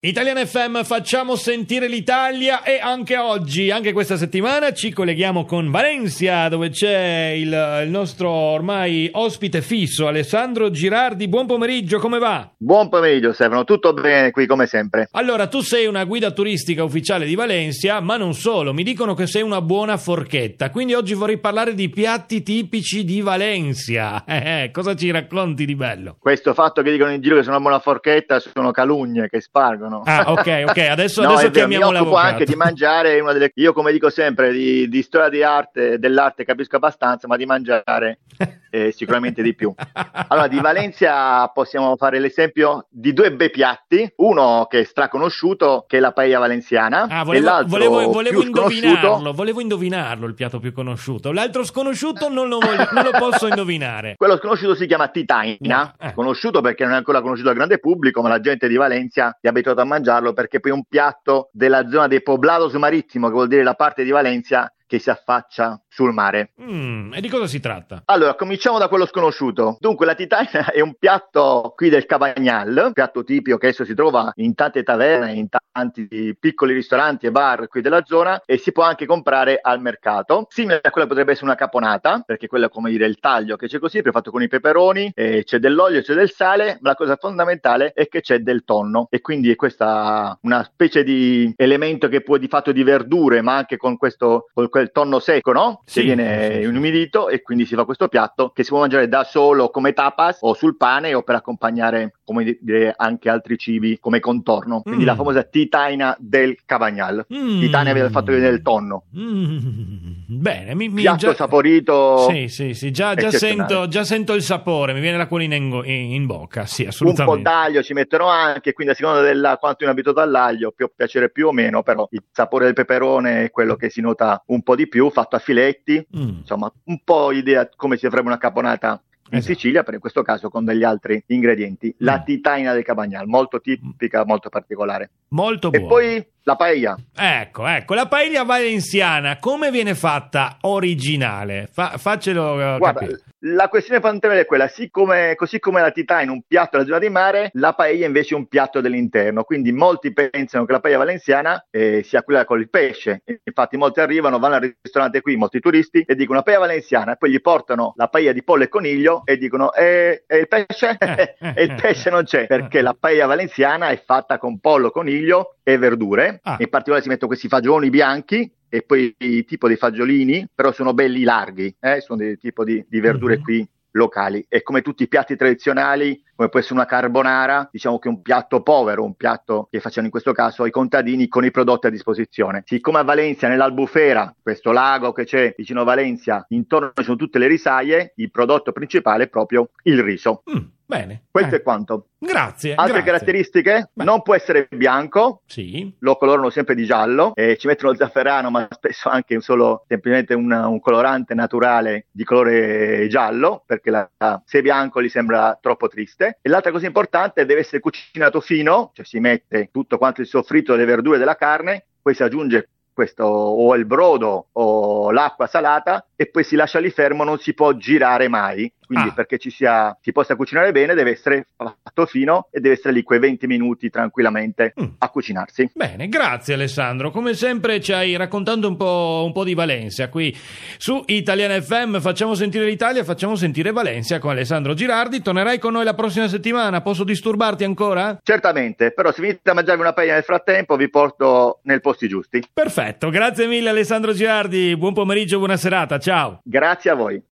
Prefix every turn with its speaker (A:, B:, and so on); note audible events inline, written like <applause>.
A: Italian FM facciamo sentire l'Italia e anche oggi, anche questa settimana ci colleghiamo con Valencia dove c'è il, il, nostro ormai ospite fisso Alessandro Girardi. Buon pomeriggio, come va?
B: Buon pomeriggio Stefano, tutto bene qui come sempre.
A: Allora, tu sei una guida turistica ufficiale di Valencia, ma non solo, mi dicono che sei una buona forchetta, quindi oggi vorrei parlare di piatti tipici di Valencia. <laughs> Eh, eh, cosa ci racconti di bello?
B: Questo fatto che dicono in giro che sono una buona forchetta sono calugne che spargono
A: no? Ah, ok, ok, adesso, <laughs> no, adesso chiamiamo
B: l'avvocato. Mi anche di mangiare, una delle... io come dico sempre, di, di storia di arte, dell'arte capisco abbastanza, ma di mangiare <laughs> eh, sicuramente di più. Allora, di Valencia possiamo fare l'esempio di due bei piatti, uno che è straconosciuto, che è la paella valenziana,
A: ah, volevo, e l'altro volevo, volevo indovinarlo, volevo indovinarlo il piatto più conosciuto. L'altro sconosciuto non lo, voglio, non lo posso indovinare.
B: Quello sconosciuto si chiama Titaina, eh. conosciuto perché non è ancora conosciuto dal grande pubblico, ma la gente di Valencia è abituata a mangiarlo perché poi un piatto della zona del Poblados Marittimo, che vuol dire la parte di Valencia che si affaccia sul mare.
A: Mm, e di cosa si tratta?
B: Allora, cominciamo da quello sconosciuto. Dunque, la titania <laughs> è un piatto qui del Cavagnal, un piatto tipico che adesso si trova in tante taverne, in tanti piccoli ristoranti e bar qui della zona e si può anche comprare al mercato. Simile a quella potrebbe essere una caponata, perché quello è come dire il taglio che c'è così, è fatto con i peperoni, c'è dell'olio, c'è del sale, ma la cosa fondamentale è che c'è del tonno e quindi è questa una specie di elemento che può di fatto di verdure, ma anche con questo con quel tonno secco, no? Sì, che viene sì, inumidito e quindi si fa questo piatto che si può mangiare da solo come tapas o sul pane o per accompagnare, come dire, anche altri cibi come contorno. Quindi mm. la famosa titaina del Cavagnal. Mm. Titaina viene fatto che viene del tonno.
A: Mm. Bene, mi, mi
B: piatto
A: già...
B: saporito.
A: Sì, sì, sì, già, già, sento, già, sento, il sapore, mi viene l'acquolina in, in, in bocca, sì, assolutamente.
B: Un po' d'aglio ci mettono anche, quindi a seconda della quanto io abituato all'aglio, può piacere più o meno, però il sapore del peperone è quello che si nota un po' di più, fatto a filetti, mm. insomma, un po' idea come si farebbe una caponata in esatto. Sicilia, per in questo caso con degli altri ingredienti. La mm. titaina del Cabagnal, molto tipica, molto particolare.
A: Molto buona.
B: E poi la paella.
A: Ecco, ecco, la paella valenziana, come viene fatta originale? Fa, faccelo uh, Guarda, capire.
B: La questione fondamentale è quella, siccome, così come la tità in un piatto della zona di mare, la paella invece è un piatto dell'interno, quindi molti pensano che la paella valenziana eh, sia quella con il pesce, infatti molti arrivano, vanno al ristorante qui, molti turisti, e dicono paella valenziana, e poi gli portano la paella di pollo e coniglio e dicono e, e il pesce? <laughs> e il pesce non c'è, perché la paella valenziana è fatta con pollo, coniglio e verdure, ah. in particolare si mettono questi fagioli bianchi e poi tipo dei fagiolini, però sono belli larghi, eh? sono dei tipo di, di verdure mm-hmm. qui locali e come tutti i piatti tradizionali come può essere una carbonara diciamo che è un piatto povero un piatto che facciano in questo caso i contadini con i prodotti a disposizione siccome a Valencia nell'Albufera questo lago che c'è vicino a Valencia intorno ci sono tutte le risaie il prodotto principale è proprio il riso
A: mm. Bene.
B: Questo eh. è quanto.
A: Grazie.
B: Altre
A: grazie.
B: caratteristiche? Beh. Non può essere bianco.
A: Sì.
B: Lo colorano sempre di giallo. E ci mettono il zafferano, ma spesso anche solo semplicemente una, un colorante naturale di colore giallo, perché la, se bianco gli sembra troppo triste. E l'altra cosa importante è che deve essere cucinato fino, cioè si mette tutto quanto il soffritto delle verdure e della carne, poi si aggiunge questo o il brodo o l'acqua salata e poi si lascia lì fermo, non si può girare mai. Quindi ah. perché ci sia, si possa cucinare bene deve essere fatto fino e deve essere lì quei 20 minuti tranquillamente mm. a cucinarsi.
A: Bene, grazie Alessandro. Come sempre ci hai raccontato un po', un po', di Valencia qui su Italian FM. Facciamo sentire l'Italia, facciamo sentire Valencia con Alessandro Girardi. Tornerai con noi la prossima settimana. Posso disturbarti ancora?
B: Certamente, però se venite a mangiarvi una paella nel frattempo vi porto nei posti giusti.
A: Perfetto, grazie mille Alessandro Girardi. Buon pomeriggio, buona serata. Ciao.
B: Grazie a voi.